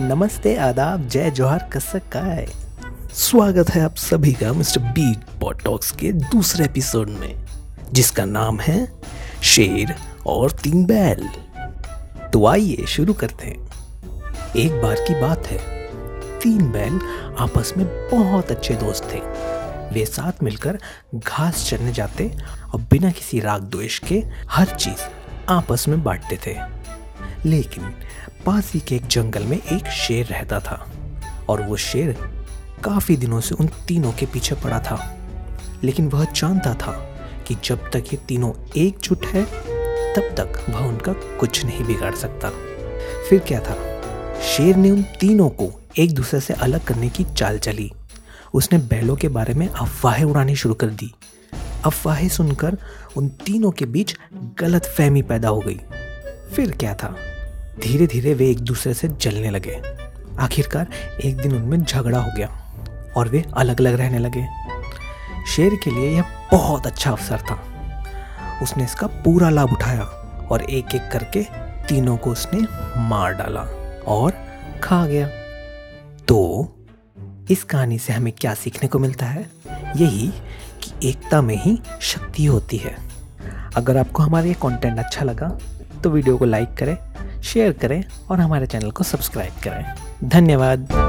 नमस्ते, आदाब, जय जोहर कसकाय स्वागत है आप सभी का मिस्टर बिग बॉट टॉक्स के दूसरे एपिसोड में, जिसका नाम है शेर और तीन बैल। तो आइए शुरू करते हैं। एक बार की बात है, तीन बैल आपस में बहुत अच्छे दोस्त थे। वे साथ मिलकर घास चरने जाते और बिना किसी राग द्वेष के हर चीज़ आपस में बांटते थे। लेकिन पास ही के एक जंगल में एक शेर रहता था और वो शेर काफ़ी दिनों से उन तीनों के पीछे पड़ा था। लेकिन वह जानता था कि जब तक ये तीनों एकजुट है, तब तक वह उनका कुछ नहीं बिगाड़ सकता। फिर क्या था? शेर ने उन तीनों को एक दूसरे से अलग करने की चाल चली। उसने बैलों के बारे में अफवाहें उड़ानी शुरू कर दी। अफवाहें सुनकर उन तीनों के बीच गलत फहमी पैदा हो गई। फिर क्या था? धीरे धीरे वे एक दूसरे से जलने लगे। आखिरकार एक दिन उनमें झगड़ा हो गया और वे अलग अलग रहने लगे। शेर के लिए यह बहुत अच्छा अवसर था। उसने इसका पूरा लाभ उठाया और एक एक करके तीनों को उसने मार डाला और खा गया। तो इस कहानी से हमें क्या सीखने को मिलता है? यही कि एकता में ही शक्ति होती है। अगर आपको हमारा ये कंटेंट अच्छा लगा तो वीडियो को लाइक करें शेयर करें और हमारे चैनल को सब्सक्राइब करें। धन्यवाद।